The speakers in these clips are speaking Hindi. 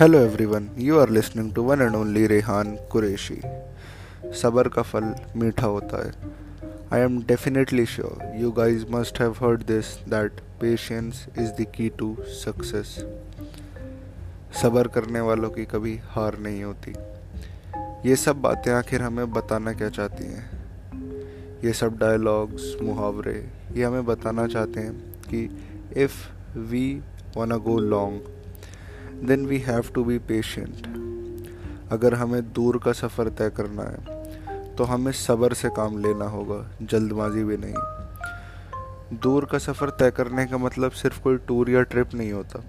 Hello everyone, you are listening to one and only Rehan Qureshi. सबर का फल मीठा होता है I am definitely sure you guys must have heard this that patience is the key to success सबर करने वालों की कभी हार नहीं होती ये सब बातें आखिर हमें बताना क्या चाहती हैं ये सब डायलॉग्स मुहावरे ये हमें बताना चाहते हैं कि if we wanna go long then we have to be patient अगर हमें दूर का सफ़र तय करना है तो हमें सब्र से काम लेना होगा, जल्दबाजी भी नहीं। दूर का सफ़र तय करने का मतलब सिर्फ़ कोई टूर या ट्रिप नहीं होता।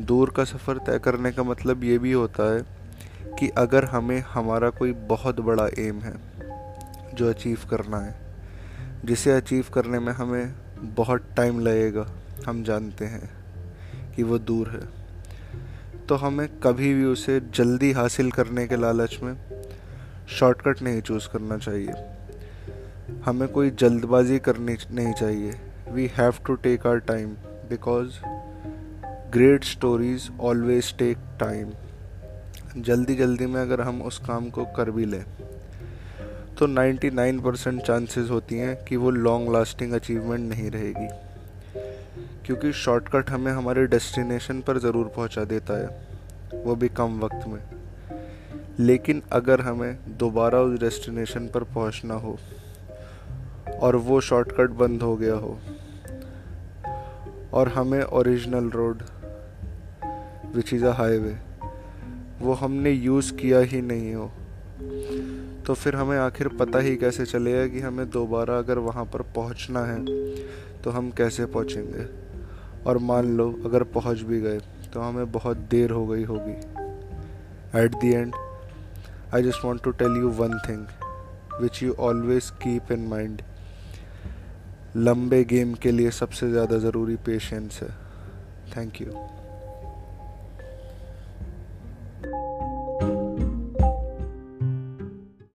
दूर का सफ़र तय करने का मतलब ये भी होता है कि अगर हमें हमारा कोई बहुत बड़ा एम है, जो अचीव करना है, जिसे अचीव करने में हमें बहुत टाइम लगेगा, हम जानते हैं कि वो दूर है। तो हमें कभी भी उसे जल्दी हासिल करने के लालच में शॉर्टकट नहीं चूज़ करना चाहिए। हमें कोई जल्दबाजी करनी नहीं चाहिए। We have to take our time because great stories always take time जल्दी जल्दी में अगर हम उस काम को कर भी लें तो 99 परसेंट चांसेस होती हैं कि वो लॉन्ग लास्टिंग अचीवमेंट नहीं रहेगी। क्योंकि शॉर्टकट हमें हमारे डेस्टिनेशन पर ज़रूर पहुँचा देता है, वो भी कम वक्त में। लेकिन अगर हमें दोबारा उस डेस्टिनेशन पर पहुँचना हो और वो शॉर्टकट बंद हो गया हो और हमें original road which is a highway वो हमने यूज़ किया ही नहीं हो तो फिर हमें आखिर पता ही कैसे चलेगा कि हमें दोबारा अगर वहाँ पर पहुँचना है तो हम कैसे पहुँचेंगे? और मान लो, अगर पहुँच भी गए तो हमें बहुत देर हो गई होगी। At the end I just want to tell you one thing which you always keep in mind लंबे गेम के लिए सबसे ज़्यादा ज़रूरी पेशेंस है। Thank you